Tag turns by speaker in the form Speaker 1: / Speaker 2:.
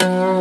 Speaker 1: mm